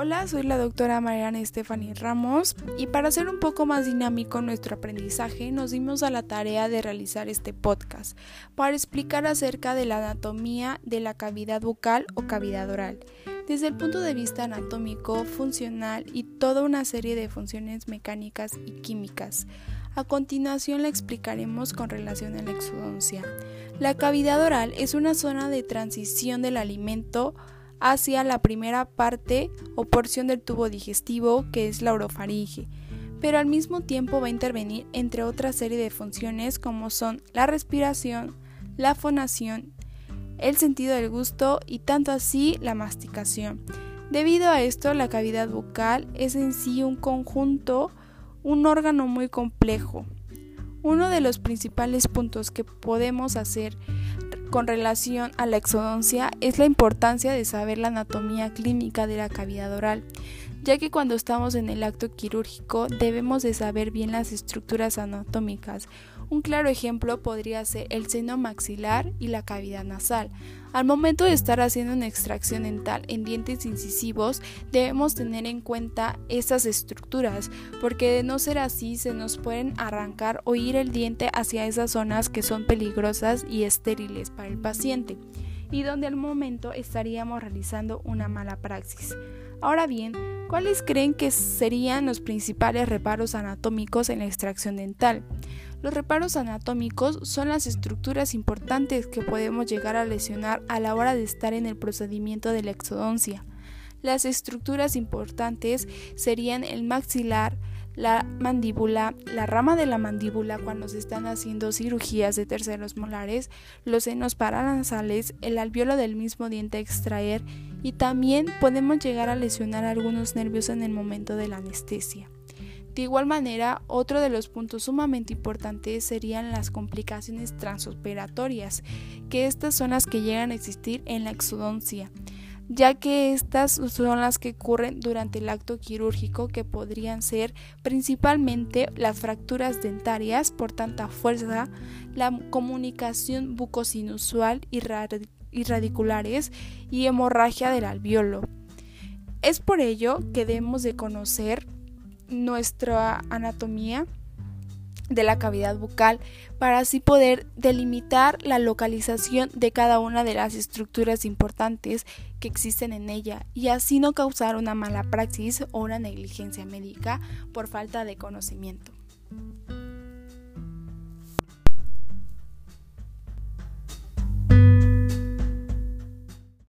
Hola, soy la doctora Mariana Stephanie Ramos y para hacer un poco más dinámico nuestro aprendizaje nos dimos a la tarea de realizar este podcast para explicar acerca de la anatomía de la cavidad bucal o cavidad oral, desde el punto de vista anatómico, funcional y toda una serie de funciones mecánicas y químicas. A continuación la explicaremos con relación a la exodoncia. La cavidad oral es una zona de transición del alimento hacia la primera parte o porción del tubo digestivo que es la orofaringe, pero al mismo tiempo va a intervenir entre otra serie de funciones como son la respiración, la fonación, el sentido del gusto y tanto así la masticación. Debido a esto, la cavidad bucal es en sí un conjunto, un órgano muy complejo. Uno de los principales puntos que podemos hacer con relación a la exodoncia es la importancia de saber la anatomía clínica de la cavidad oral, ya que cuando estamos en el acto quirúrgico debemos de saber bien las estructuras anatómicas. Un claro ejemplo podría ser el seno maxilar y la cavidad nasal. Al momento de estar haciendo una extracción dental en dientes incisivos, debemos tener en cuenta estas estructuras, porque de no ser así se nos pueden arrancar o ir el diente hacia esas zonas que son peligrosas y estériles para el paciente, y donde al momento estaríamos realizando una mala praxis. Ahora bien, ¿cuáles creen que serían los principales reparos anatómicos en la extracción dental? Los reparos anatómicos son las estructuras importantes que podemos llegar a lesionar a la hora de estar en el procedimiento de la exodoncia. Las estructuras importantes serían el maxilar, la mandíbula, la rama de la mandíbula cuando se están haciendo cirugías de terceros molares, los senos paranasales, el alveolo del mismo diente a extraer y también podemos llegar a lesionar algunos nervios en el momento de la anestesia. De igual manera, otro de los puntos sumamente importantes serían las complicaciones transoperatorias, que estas son las que llegan a existir en la exodoncia, ya que estas son las que ocurren durante el acto quirúrgico que podrían ser principalmente las fracturas dentarias por tanta fuerza, la comunicación bucosinusual y, y radiculares y hemorragia del alveolo. Es por ello que debemos de conocer nuestra anatomía de la cavidad bucal para así poder delimitar la localización de cada una de las estructuras importantes que existen en ella y así no causar una mala praxis o una negligencia médica por falta de conocimiento.